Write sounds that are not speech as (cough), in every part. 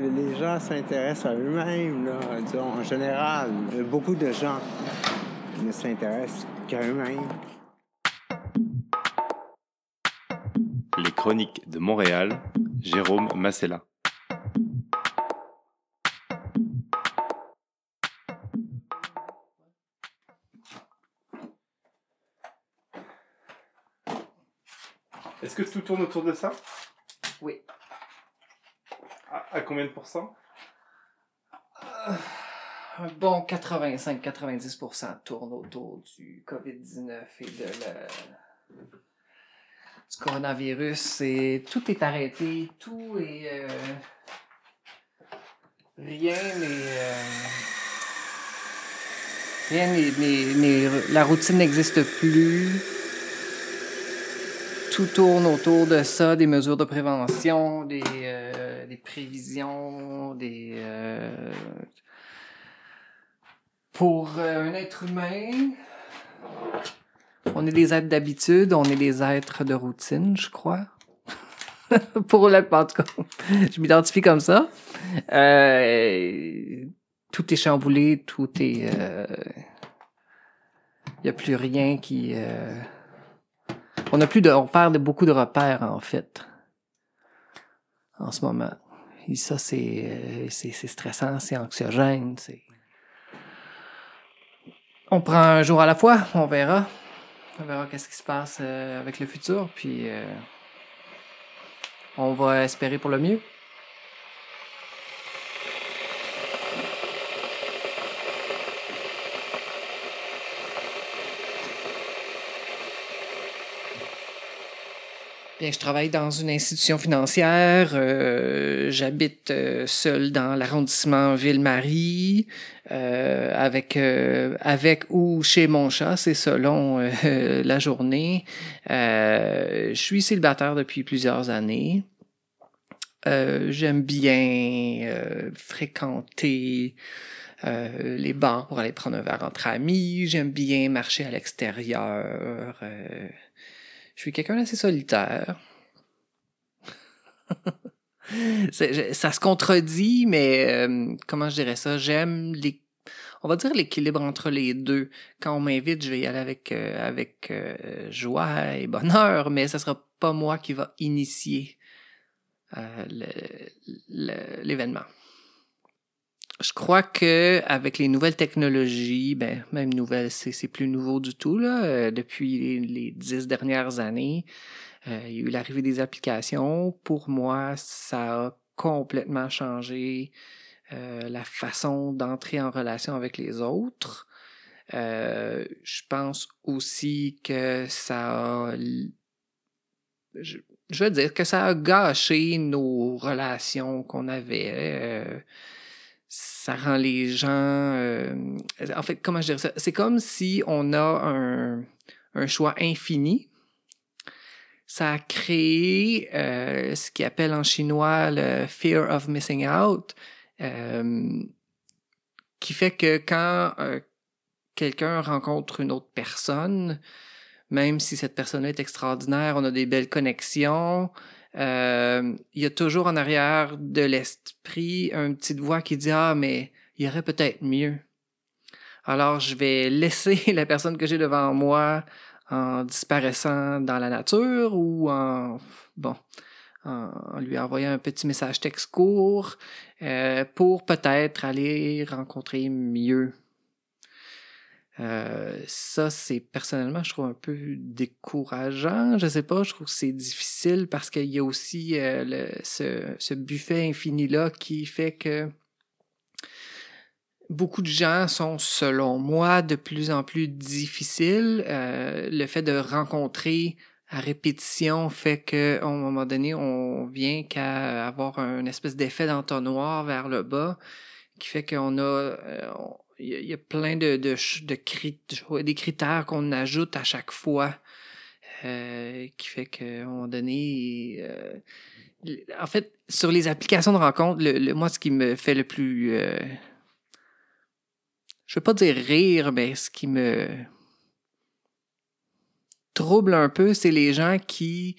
Les gens s'intéressent à eux-mêmes, là, disons, en général. Beaucoup de gens ne s'intéressent qu'à eux-mêmes. Les chroniques de Montréal, Jérôme Massella. Est-ce que tout tourne autour de ça? Oui. À, combien de pourcents? Un bon 85-90% tourne autour du COVID-19 et de la... du coronavirus. Et tout est arrêté, tout est. euh, Rien n'est. euh, Rien n'est- La routine n'existe plus. Tout tourne autour de ça, des mesures de prévention, des, euh, des prévisions, des. euh, Pour euh, un être humain, on est des êtres d'habitude, on est des êtres de routine, je crois. (laughs) Pour le en tout cas, je m'identifie comme ça. Euh, tout est chamboulé, tout est. Il n'y a plus rien qui. On a plus de. On perd beaucoup de repères, en fait. En ce moment. Et ça, c'est. euh, stressant, c'est anxiogène. On prend un jour à la fois, on verra. On verra qu'est-ce qui se passe euh, avec le futur, puis euh, on va espérer pour le mieux. Bien, je travaille dans une institution financière. euh, J'habite euh, seul dans l'arrondissement Ville-Marie, euh, avec, euh, avec ou chez mon chat, c'est selon euh, (laughs) la journée. Je suis célibataire depuis plusieurs années. J'aime bien fréquenter euh, les bars pour aller prendre un verre entre amis. J'aime bien marcher à l'extérieur. euh, je suis quelqu'un d'assez solitaire. (laughs) Ça se contredit, mais euh, comment je dirais ça? J'aime les. On va dire l'équilibre entre les deux. Quand on m'invite, je vais y aller avec, euh, avec euh, joie et bonheur, mais ce sera pas moi qui va initier l'événement. Je crois que avec les nouvelles technologies, ben même nouvelles, c'est plus nouveau du tout là. euh, depuis les, dix dernières années, euh, il y a eu l'arrivée des applications. Pour moi, ça a complètement changé euh, la façon d'entrer en relation avec les autres. Je pense aussi que ça a je veux dire que ça a gâché nos relations qu'on avait. Ça rend les gens. euh, en fait, comment je dirais ça? C'est comme si on a un, choix infini. Ça a créé euh, ce qu'ils appellent en chinois le fear of missing out, euh, qui fait que quand quelqu'un rencontre une autre personne, même si cette personne est extraordinaire, on a des belles connexions, euh, il y a toujours en arrière de l'esprit une petite voix qui dit Ah, mais il y aurait peut-être mieux. Alors, je vais (laughs) laisser la personne que j'ai devant moi en disparaissant dans la nature ou en, bon, en, lui envoyant un petit message texte court euh, pour peut-être aller rencontrer mieux. Euh, ça, c'est personnellement, je trouve un peu décourageant. Je sais pas, je trouve que c'est difficile parce qu'il y a aussi euh, ce, buffet infini-là qui fait que beaucoup de gens sont, selon moi, de plus en plus difficiles. Euh, le fait de rencontrer à répétition fait qu'à un moment donné, on vient qu'à avoir un espèce d'effet d'entonnoir vers le bas qui fait qu'on a... il y, a- plein de, de, de des critères qu'on ajoute à chaque fois euh, qui fait qu'à un moment donné... euh, en fait, sur les applications de rencontre, le, moi, ce qui me fait le plus... euh, je veux pas dire rire, mais ce qui me trouble un peu, c'est les gens qui...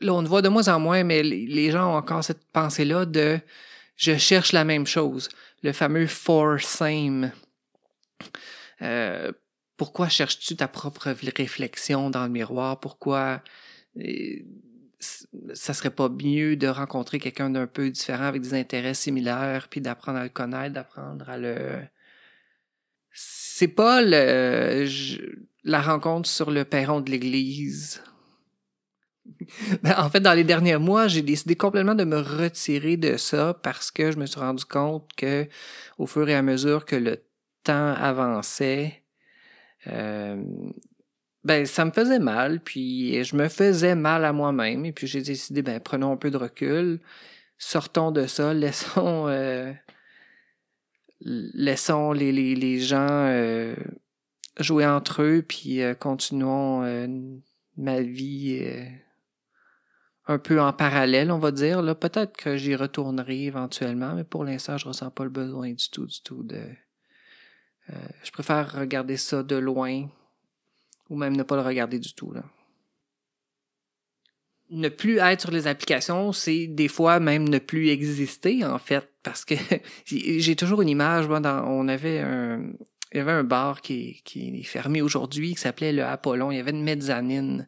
Là, on le voit de moins en moins, mais les gens ont encore cette pensée-là de je cherche la même chose, le fameux for same. Euh, pourquoi cherches-tu ta propre réflexion dans le miroir? Pourquoi euh, ça serait pas mieux de rencontrer quelqu'un d'un peu différent avec des intérêts similaires, puis d'apprendre à le connaître, d'apprendre à le. C'est pas le, la rencontre sur le perron de l'église. (laughs) Ben, en fait, dans les derniers mois, j'ai décidé complètement de me retirer de ça parce que je me suis rendu compte que, au fur et à mesure que le temps avançait, euh, ben ça me faisait mal, puis je me faisais mal à moi-même, et puis j'ai décidé, ben prenons un peu de recul, sortons de ça, (laughs) laissons, euh, laissons les, les, les gens euh, jouer entre eux, puis continuons ma vie un peu en parallèle, on va dire. Là, peut-être que j'y retournerai éventuellement, mais pour l'instant, je ressens pas le besoin du tout, du tout de. je préfère regarder ça de loin, ou même ne pas le regarder du tout. Là. Ne plus être sur les applications, c'est des fois même ne plus exister, en fait, parce que (laughs) j'ai toujours une image, moi, dans, on avait un, il y avait un bar qui, qui est fermé aujourd'hui, qui s'appelait le Apollon, il y avait une mezzanine,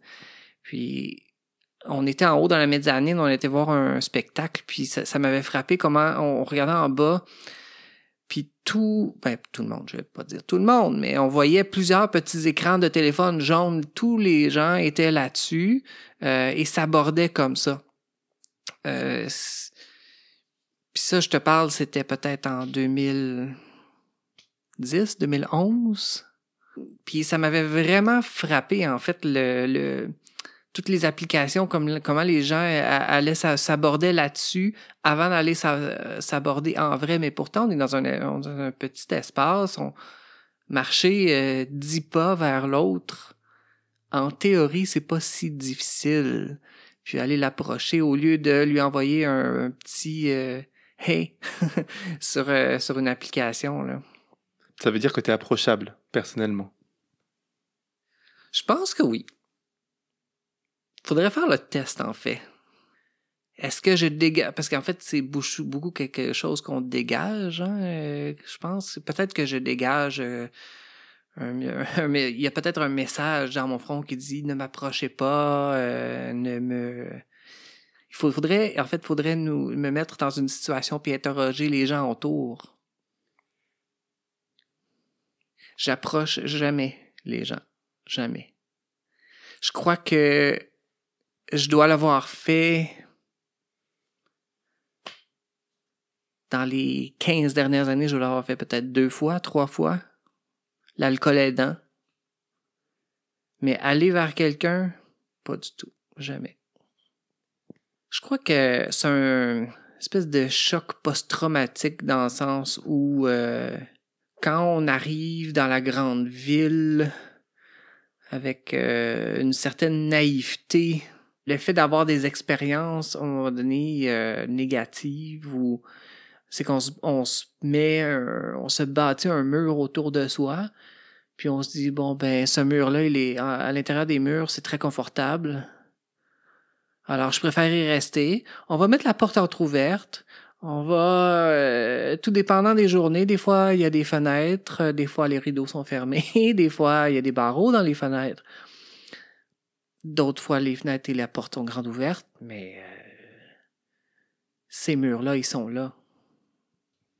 puis on était en haut dans la mezzanine, on était voir un spectacle, puis ça, m'avait frappé comment on regardait en bas, puis tout, ben tout le monde, je vais pas dire tout le monde, mais on voyait plusieurs petits écrans de téléphone jaunes. Tous les gens étaient là-dessus euh, et s'abordaient comme ça. Euh, puis ça, je te parle, c'était peut-être en 2010, 2011. Puis ça m'avait vraiment frappé, en fait, le, le toutes les applications, comme, comment les gens allaient s'aborder là-dessus avant d'aller s'aborder en vrai. Mais pourtant, on est dans un, petit espace, on marcher euh, dix pas vers l'autre. En théorie, c'est pas si difficile. Puis aller l'approcher au lieu de lui envoyer un, petit euh, hey (laughs) sur, euh, sur une application. Là. Ça veut dire que tu es approchable, personnellement? Je pense que oui. Faudrait faire le test, en fait. Est-ce que je dégage... Parce qu'en fait, c'est beaucoup quelque chose qu'on dégage, hein, euh, je pense. Peut-être que je dégage... Euh, (laughs) il y a peut-être un message dans mon front qui dit ne m'approchez pas, euh, ne me... Il faudrait, en fait, faudrait nous, me mettre dans une situation puis interroger les gens autour. J'approche jamais les gens. Jamais. Je crois que je dois l'avoir fait dans les 15 dernières années, je dois l'avoir fait peut-être deux fois, trois fois. L'alcool aidant. Mais aller vers quelqu'un, pas du tout. Jamais. Je crois que c'est un espèce de choc post-traumatique dans le sens où euh, quand on arrive dans la grande ville avec euh, une certaine naïveté le fait d'avoir des expériences, à un moment donné, euh, négatives ou c'est qu'on se, on met, on se bâtit un mur autour de soi, puis on se dit, bon, ben, ce mur-là, il est à, l'intérieur des murs, c'est très confortable. Alors, je préfère y rester. On va mettre la porte entrouverte. On va, euh, tout dépendant des journées, des fois il y a des fenêtres, des fois les rideaux sont fermés, (laughs) des fois il y a des barreaux dans les fenêtres. D'autres fois, les fenêtres et la porte sont grandes ouvertes, mais euh, ces murs-là, ils sont là.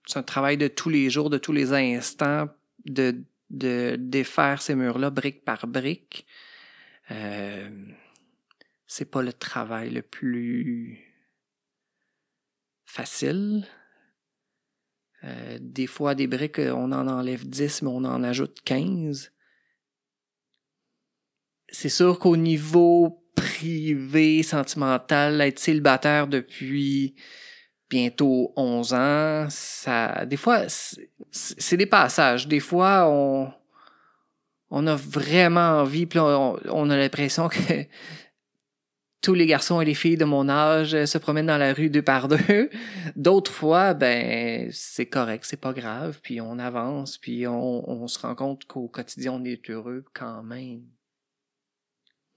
C'est un travail de tous les jours, de tous les instants, de, de défaire ces murs-là brique par brique. Euh, c'est pas le travail le plus facile. Euh, des fois, des briques, on en enlève 10, mais on en ajoute 15 c'est sûr qu'au niveau privé, sentimental, être célibataire depuis bientôt 11 ans, ça, des fois, c'est des passages. Des fois, on, on a vraiment envie, puis on, on a l'impression que (laughs) tous les garçons et les filles de mon âge se promènent dans la rue deux par deux. D'autres fois, ben, c'est correct, c'est pas grave, puis on avance, puis on, on se rend compte qu'au quotidien, on est heureux quand même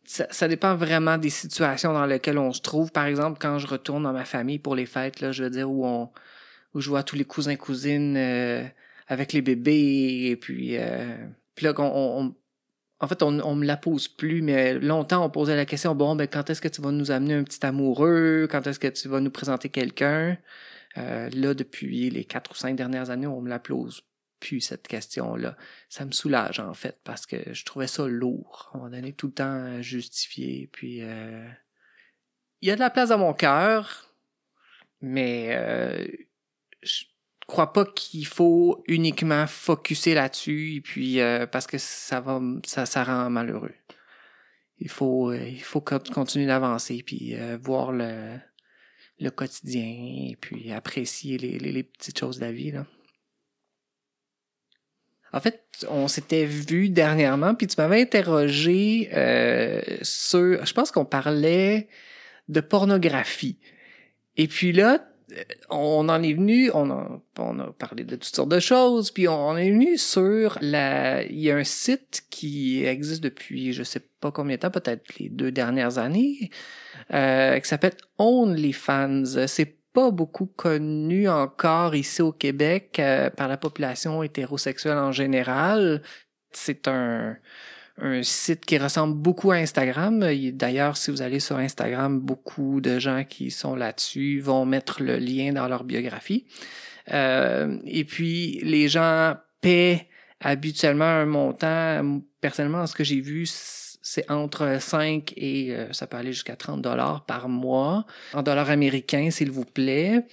ça, dépend vraiment des situations dans lesquelles on se trouve. Par exemple, quand je retourne dans ma famille pour les fêtes, là, je veux dire, où on, où je vois tous les cousins cousines euh, avec les bébés et puis euh, puis là on, on- en fait on, on me la pose plus mais longtemps on posait la question bon ben quand est-ce que tu vas nous amener un petit amoureux? Quand est-ce que tu vas nous présenter quelqu'un? Euh, là depuis les quatre ou cinq dernières années on me la pose cette question là ça me soulage en fait parce que je trouvais ça lourd moment donné tout le temps justifié puis euh, il y a de la place dans mon cœur mais euh, je crois pas qu'il faut uniquement focuser là-dessus puis euh, parce que ça va ça, ça rend malheureux. Il faut euh, continuer d'avancer puis voir le quotidien et puis apprécier les, petites choses de la vie. En fait, on s'était vu dernièrement, puis tu m'avais interrogé euh, sur. Je pense qu'on parlait de pornographie. Et puis là, euh, on en est venu, on a, parlé de toutes sortes de choses, puis on est venu sur la. Il y a un site qui existe depuis je sais pas combien de temps, peut-être les deux dernières années, euh, qui s'appelle OnlyFans. Pas beaucoup connu encore ici au Québec euh, par la population hétérosexuelle en général. C'est un, un site qui ressemble beaucoup à Instagram. Il- D'ailleurs, si vous allez sur Instagram, beaucoup de gens qui sont là-dessus vont mettre le lien dans leur biographie. Euh, et puis, les gens paient habituellement un montant. Personnellement, ce que j'ai vu, c'est entre 5 et euh, ça peut aller jusqu'à 30 dollars par mois, en dollars américains, s'il vous plaît.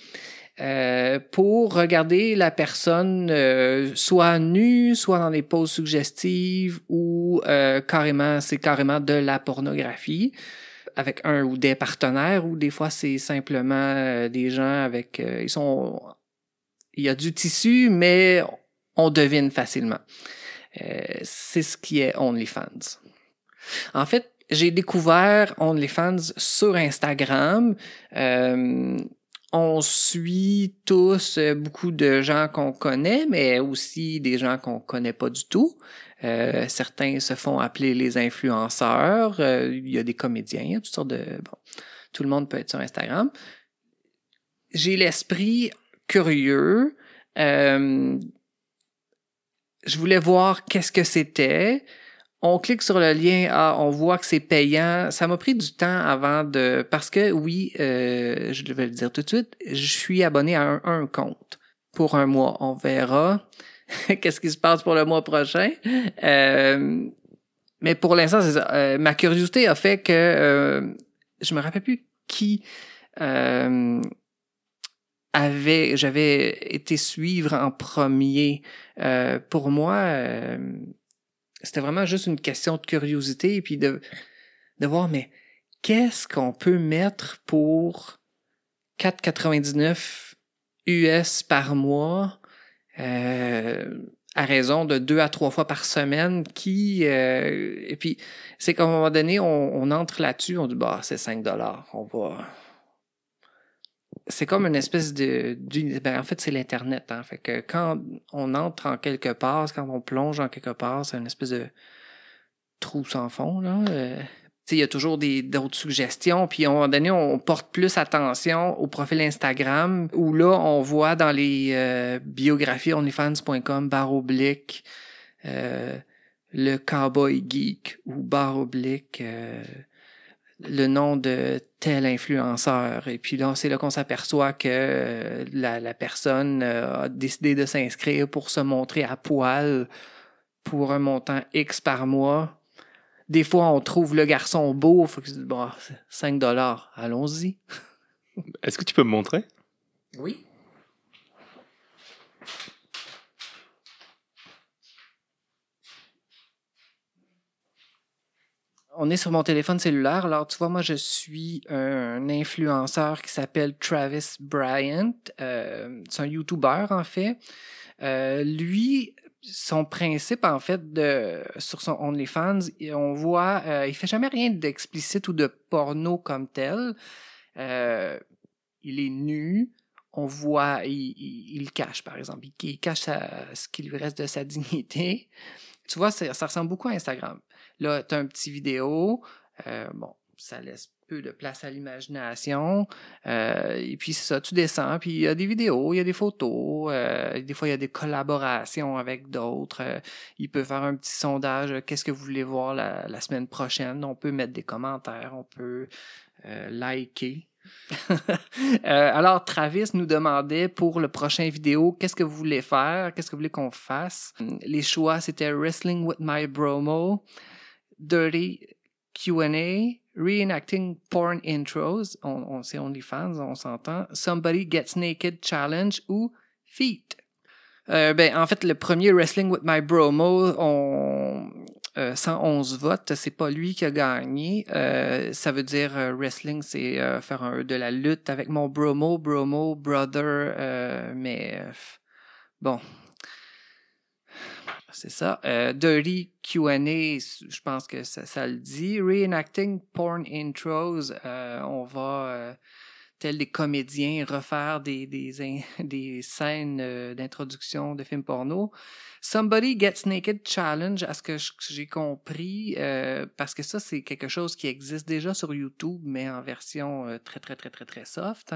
Euh, pour regarder la personne euh, soit nue, soit dans des poses suggestives ou euh, carrément, c'est carrément de la pornographie avec un ou des partenaires ou des fois c'est simplement euh, des gens avec euh, ils sont il y a du tissu mais on devine facilement. Euh, c'est ce qui est OnlyFans. En fait, j'ai découvert OnlyFans sur Instagram. Euh, on suit tous euh, beaucoup de gens qu'on connaît, mais aussi des gens qu'on connaît pas du tout. Euh, certains se font appeler les influenceurs. Il y a des comédiens, toutes sortes de... Bon, tout le monde peut être sur Instagram. J'ai l'esprit curieux. Je voulais voir qu'est-ce que c'était. On clique sur le lien, ah, on voit que c'est payant. Ça m'a pris du temps avant de... Parce que oui, euh, je vais le dire tout de suite, je suis abonné à un, compte pour un mois. On verra (laughs) qu'est-ce qui se passe pour le mois prochain. Euh, mais pour l'instant, c'est ça. Euh, ma curiosité a fait que je me rappelle plus qui avait j'avais été suivre en premier. Pour moi, c'était vraiment juste une question de curiosité et puis de, de voir, mais qu'est-ce qu'on peut mettre pour 4,99 US par mois euh, à raison de deux à trois fois par semaine qui euh, et puis c'est qu'à un moment donné on, entre là-dessus on dit bah c'est 5 dollars on va c'est comme une espèce de ben, en fait c'est l'internet hein. fait que quand on entre en quelque part quand on plonge en quelque part c'est une espèce de trou sans fond là Euh, il y a toujours des d'autres suggestions puis à un moment donné on porte plus attention au profil Instagram où là on voit dans les euh, biographies onlyfans.com barre oblique euh, le cowboy geek ou barre oblique euh, le nom de tel influenceur. Et puis là, c'est là qu'on s'aperçoit que euh, la, la personne euh, a décidé de s'inscrire pour se montrer à poil pour un montant X par mois. Des fois, on trouve le garçon beau, faut que bon, c'est 5 dollars, allons-y. Est-ce que tu peux me montrer? Oui. On est sur mon téléphone cellulaire. Alors, tu vois, moi, je suis un influenceur qui s'appelle Travis Bryant. Euh, c'est un YouTuber, en fait. Euh, lui, son principe, en fait, de, sur son OnlyFans, on voit, euh, il fait jamais rien d'explicite ou de porno comme tel. Euh, il est nu, on voit, il, il, il cache, par exemple. Il, il cache sa- ce qui lui reste de sa (laughs) dignité. Tu vois, ça, ça ressemble beaucoup à Instagram. Là, tu as un petit vidéo. euh, bon, ça laisse peu de place à l'imagination. Euh, et puis c'est ça, tu descends, puis il y a des vidéos, il y a des photos, euh, des fois il y a des collaborations avec d'autres. Il peut faire un petit sondage, qu'est-ce que vous voulez voir la, la, semaine prochaine. On peut mettre des commentaires, on peut liker. (laughs) alors, Travis nous demandait pour le prochain vidéo, qu'est-ce que vous voulez faire, qu'est-ce que vous voulez qu'on fasse? Les choix, c'était Wrestling with My Bromo, Dirty QA, Reenacting Porn Intros, on, on c'est OnlyFans, on s'entend, Somebody Gets Naked Challenge ou Feet. Euh, ben, en fait, le premier Wrestling with My Bromo, on, euh, 111 votes, c'est pas lui qui a gagné. Euh, ça veut dire euh, wrestling, c'est euh, faire un, de la lutte avec mon bromo, bromo, brother, mais bon, c'est ça. Euh, Dirty QA, je pense que ça, le dit. Reenacting porn intros, euh, on va, euh, tel des comédiens, refaire des, des, (laughs) des scènes euh, d'introduction de films porno. Somebody Gets Naked Challenge, à ce que j'ai compris, euh, parce que ça, c'est quelque chose qui existe déjà sur YouTube, mais en version euh, très, très, très, très, très soft.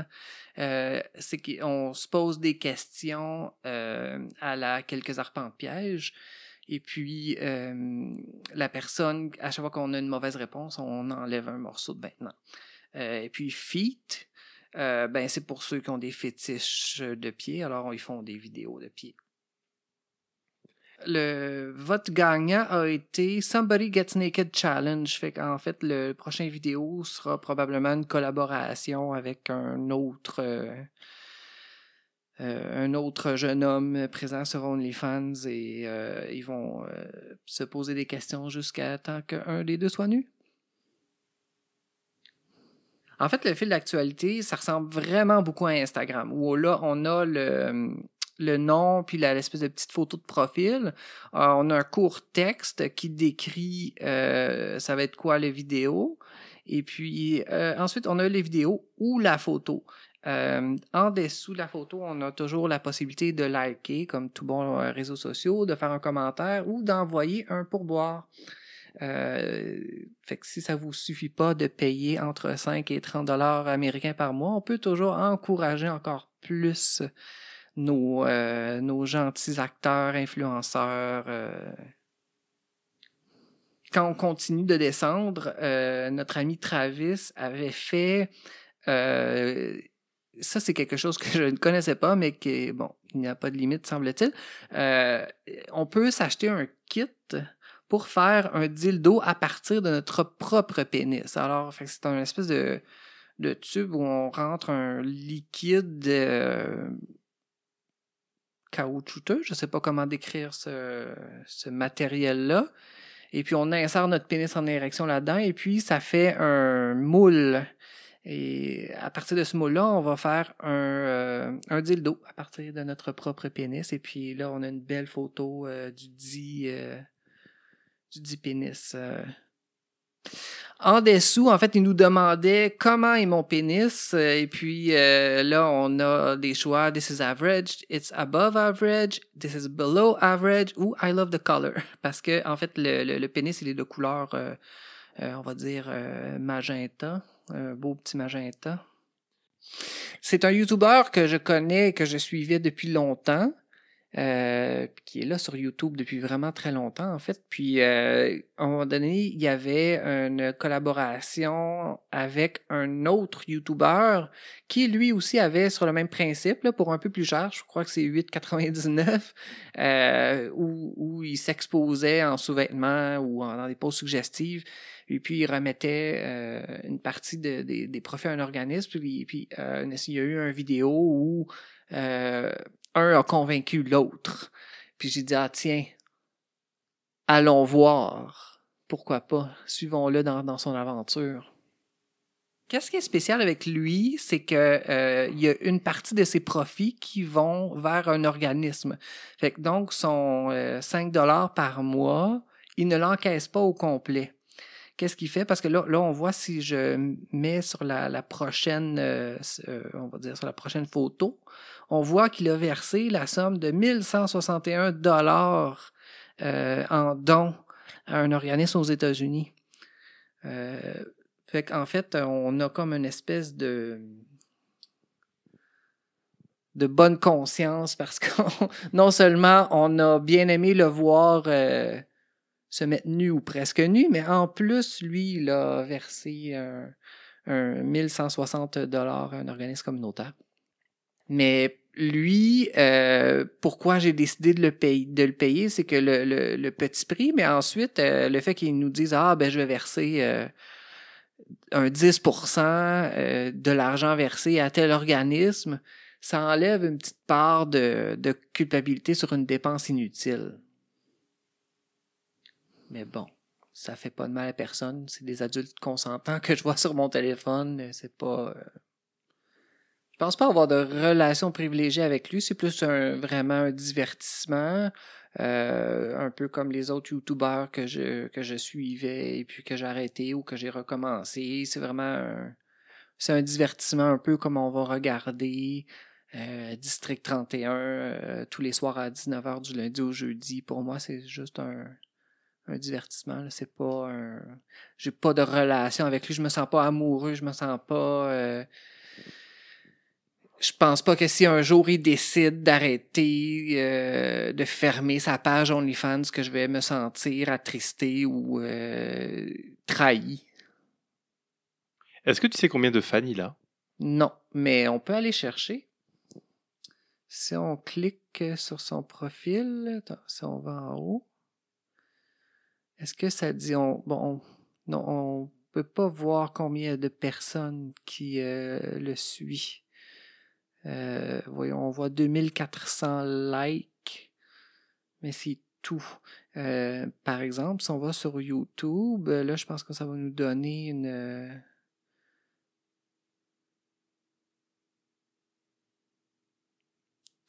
Euh, c'est qu'on se pose des questions à la quelques arpents de. Et puis, la personne, à chaque fois qu'on a une mauvaise réponse, on enlève un morceau de vêtement. et puis, feet, ben, c'est pour ceux qui ont des fétiches de pieds, alors ils font des vidéos de pieds le vote gagnant a été Somebody Gets Naked Challenge. Fait qu'en fait, le prochain vidéo sera probablement une collaboration avec un autre, euh, euh, un autre jeune homme présent sur OnlyFans et euh, ils vont se poser des questions jusqu'à temps qu'un des deux soit nu. En fait, le fil d'actualité, ça ressemble vraiment beaucoup à Instagram, où là, on a le, nom puis l'espèce de petite photo de profil. Euh, on a un court texte qui décrit euh, ça va être quoi les vidéos. Et puis euh, ensuite, on a les vidéos ou la photo. en dessous de la photo, on a toujours la possibilité de liker, comme tout bon réseau social, de faire un commentaire ou d'envoyer un pourboire. Fait que si ça vous suffit pas de payer entre 5 et 30 dollars américains par mois, on peut toujours encourager encore plus nos, euh, nos gentils acteurs, influenceurs. Euh. Quand on continue de descendre, euh, notre ami Travis avait fait ça, c'est quelque chose que je ne connaissais pas, mais qui, bon, il n'y a pas de limite, semble-t-il. on peut s'acheter un kit pour faire un dildo à partir de notre propre pénis. Alors, c'est un espèce de, tube où on rentre un liquide caoutchouteux, je ne sais pas comment décrire ce, matériel-là. Et puis on insère notre pénis en érection là-dedans et puis ça fait un moule. Et à partir de ce moule-là, on va faire un, euh, dildo à partir de notre propre pénis. Et puis là, on a une belle photo euh, du dit, euh, du dit pénis. En dessous, en fait, il nous demandait comment est mon pénis. Euh, et puis euh, là, on a des choix. This is average, it's above average, this is below average ou I love the color. (laughs) Parce que, en fait, le, le, pénis, il est de couleur, euh, on va dire, magenta. Un beau petit magenta. C'est un YouTuber que je connais, que je suivais depuis longtemps. Euh, qui est là sur YouTube depuis vraiment très longtemps, en fait. Puis, euh, à un moment donné, il y avait une collaboration avec un autre YouTuber qui, lui aussi, avait sur le même principe, là, pour un peu plus cher, je crois que c'est 8,99, euh, où, où il s'exposait en sous-vêtements ou en, dans des poses suggestives. Et puis, il remettait euh, une partie de, des profits à un organisme. Puis, puis euh, il y a eu une vidéo où euh, un a convaincu l'autre. Puis j'ai dit, ah tiens, allons voir. Pourquoi pas? Suivons-le dans, son aventure. Qu'est-ce qui est spécial avec lui, c'est que euh, il y a une partie de ses profits qui vont vers un organisme. Fait donc son 5 euh, dollars par mois, il ne l'encaisse pas au complet. Qu'est-ce qu'il fait? Parce que là, là, on voit si je mets sur la, prochaine, euh, on va dire sur la prochaine photo, on voit qu'il a versé la somme de 1161 dollars euh, en dons à un organisme aux États-Unis. Euh, Fait qu'en fait, on a comme une espèce de de bonne conscience parce (laughs) que non seulement on a bien aimé le voir euh, se mettre nu ou presque nu, mais en plus, lui, il a versé un, un 1160 dollars à un organisme communautaire. Mais lui, euh, pourquoi j'ai décidé de le payer, de le payer, c'est que le, petit prix, mais ensuite, euh, le fait qu'il nous dise Ah, ben, je vais verser euh, un 10% euh, de l'argent versé à tel organisme, ça enlève une petite part de culpabilité sur une dépense inutile. Mais bon, ça fait pas de mal à personne. C'est des adultes consentants que je vois sur mon téléphone. C'est pas. Je pense pas avoir de relation privilégiée avec lui. C'est plus un, vraiment un divertissement. Euh, un peu comme les autres youtubeurs que je, que je suivais et puis que j'ai arrêté ou que j'ai recommencé. C'est vraiment un, c'est un divertissement un peu comme on va regarder euh, District 31 euh, tous les soirs à 19h du lundi au jeudi. Pour moi, c'est juste un, un divertissement. C'est pas un. J'ai pas de relation avec lui. Je me sens pas amoureux. Je me sens pas. Euh... Je pense pas que si un jour il décide d'arrêter, euh, de fermer sa page OnlyFans, que je vais me sentir attristé ou euh, trahi. Est-ce que tu sais combien de fans il a? Non, mais on peut aller chercher. Si on clique sur son profil, attends, si on va en haut, est-ce que ça dit on bon non on peut pas voir combien de personnes qui euh, le suit. Euh, voyons, on voit 2400 likes, mais c'est tout. Euh, par exemple, si on va sur YouTube, là, je pense que ça va nous donner une.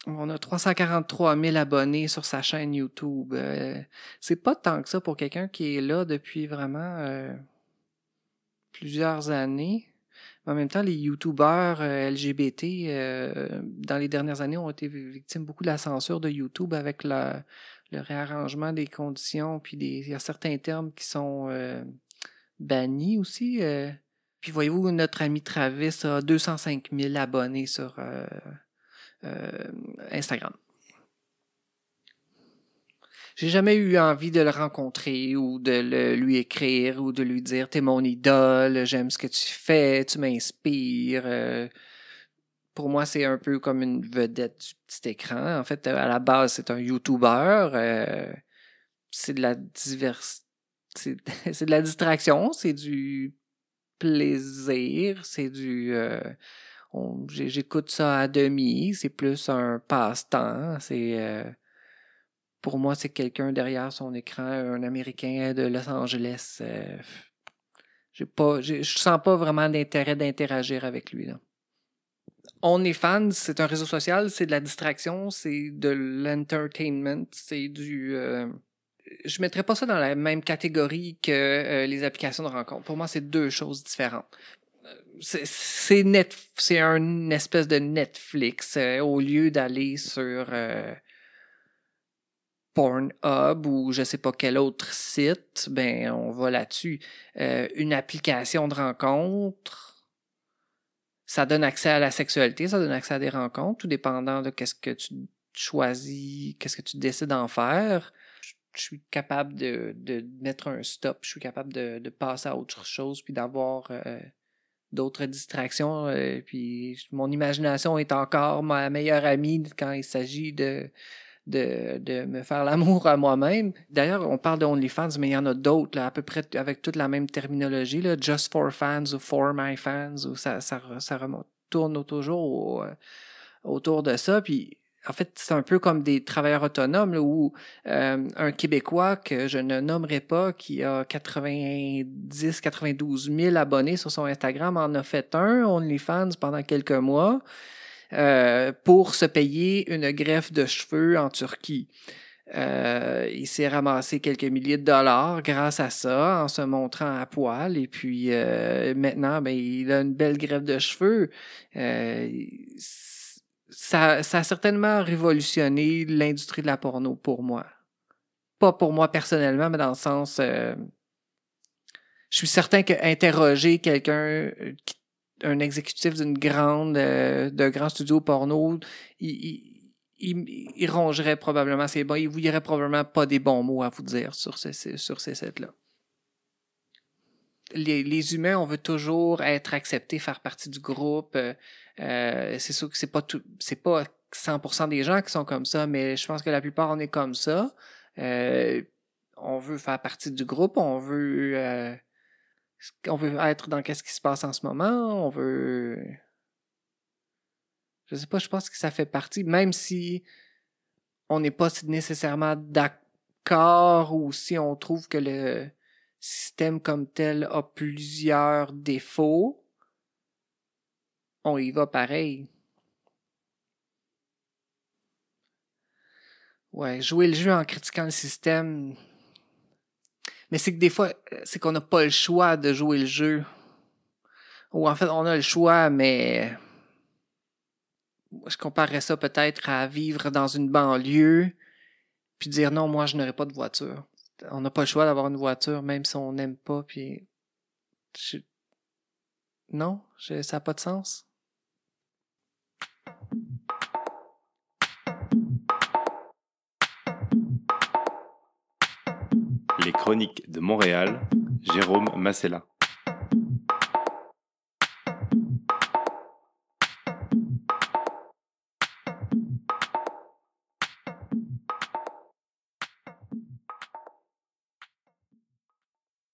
On a 343 000 abonnés sur sa chaîne YouTube. Euh, c'est pas tant que ça pour quelqu'un qui est là depuis vraiment euh, plusieurs années. En même temps, les YouTubeurs euh, LGBT, dans les dernières années, ont été victimes beaucoup de la censure de YouTube avec le réarrangement des conditions. Puis il y a certains termes qui sont bannis aussi. Puis voyez-vous, notre ami Travis a 205 000 abonnés sur Instagram. J'ai jamais eu envie de le rencontrer ou de le, lui écrire ou de lui dire T'es mon idole, j'aime ce que tu fais, tu m'inspires. Euh, pour moi, c'est un peu comme une vedette du petit écran. En fait, à la base, c'est un YouTuber. Euh, c'est de la diversité. (laughs) C'est de la distraction, c'est du plaisir, c'est du. Euh, j'écoute ça à demi, c'est plus un passe-temps, c'est euh, pour moi c'est quelqu'un derrière son écran, un Américain de Los Angeles. Euh, j'ai pas, je sens pas vraiment d'intérêt d'interagir avec lui là. On est fans, c'est un réseau social, c'est de la distraction, c'est de l'entertainment, c'est du euh, je mettrais pas ça dans la même catégorie que les applications de rencontre. Pour moi, c'est deux choses différentes c'est net c'est un espèce de Netflix euh, au lieu d'aller sur euh, Pornhub ou je sais pas quel autre site ben on va là-dessus. Euh, une application de rencontre ça donne accès à la sexualité ça donne accès à des rencontres tout dépendant de qu'est-ce que tu choisis qu'est-ce que tu décides d'en faire. Je suis capable de, mettre un stop je suis capable de, de passer à autre chose puis d'avoir d'autres distractions. Euh, puis mon imagination est encore ma meilleure amie quand il s'agit de, me faire l'amour à moi-même. D'ailleurs, on parle de OnlyFans, mais il y en a d'autres, à peu près avec toute la même terminologie, là, Just for fans ou For my fans, ou ça, ça, tourne toujours euh, autour de ça. Puis en fait, c'est un peu comme des travailleurs autonomes où euh, un Québécois que je ne nommerai pas, qui a 90-92 000 abonnés sur son Instagram, en a fait un OnlyFans pendant quelques mois euh, pour se payer une greffe de cheveux en Turquie. Euh, il s'est ramassé quelques milliers de dollars grâce à ça, en se montrant à poil. Et puis maintenant, ben, il a une belle greffe de cheveux ça, ça a certainement révolutionné l'industrie de la porno pour moi. Pas pour moi personnellement, mais dans le sens. Euh, je suis certain que interroger quelqu'un, euh, un exécutif d'une grande, euh, d'un grand studio porno, il, rongerait probablement ses bons, il vous dirait probablement pas des bons mots à vous dire sur ces, sur ces sites-là. Les, humains, on veut toujours être acceptés, faire partie du groupe. Euh, c'est sûr que c'est pas tout, c'est pas 100% des gens qui sont comme ça, mais je pense que la plupart on est comme ça. Euh, on veut faire partie du groupe, on veut, euh, on veut être dans qu'est-ce qui se passe en ce moment, on veut, je sais pas, je pense que ça fait partie, même si on n'est pas nécessairement d'accord ou si on trouve que le système comme tel a plusieurs défauts, on y va pareil. Ouais, jouer le jeu en critiquant le système. Mais c'est que des fois, euh, c'est qu'on n'a pas le choix de jouer le jeu. Ou en fait, on a le choix, mais je comparerais ça peut-être à vivre dans une banlieue, puis dire non, moi je n'aurai pas de voiture. On n'a pas le choix d'avoir une voiture, même si on n'aime pas, puis non, ça n'a pas de sens. Les chroniques de Montréal, Jérôme Massella.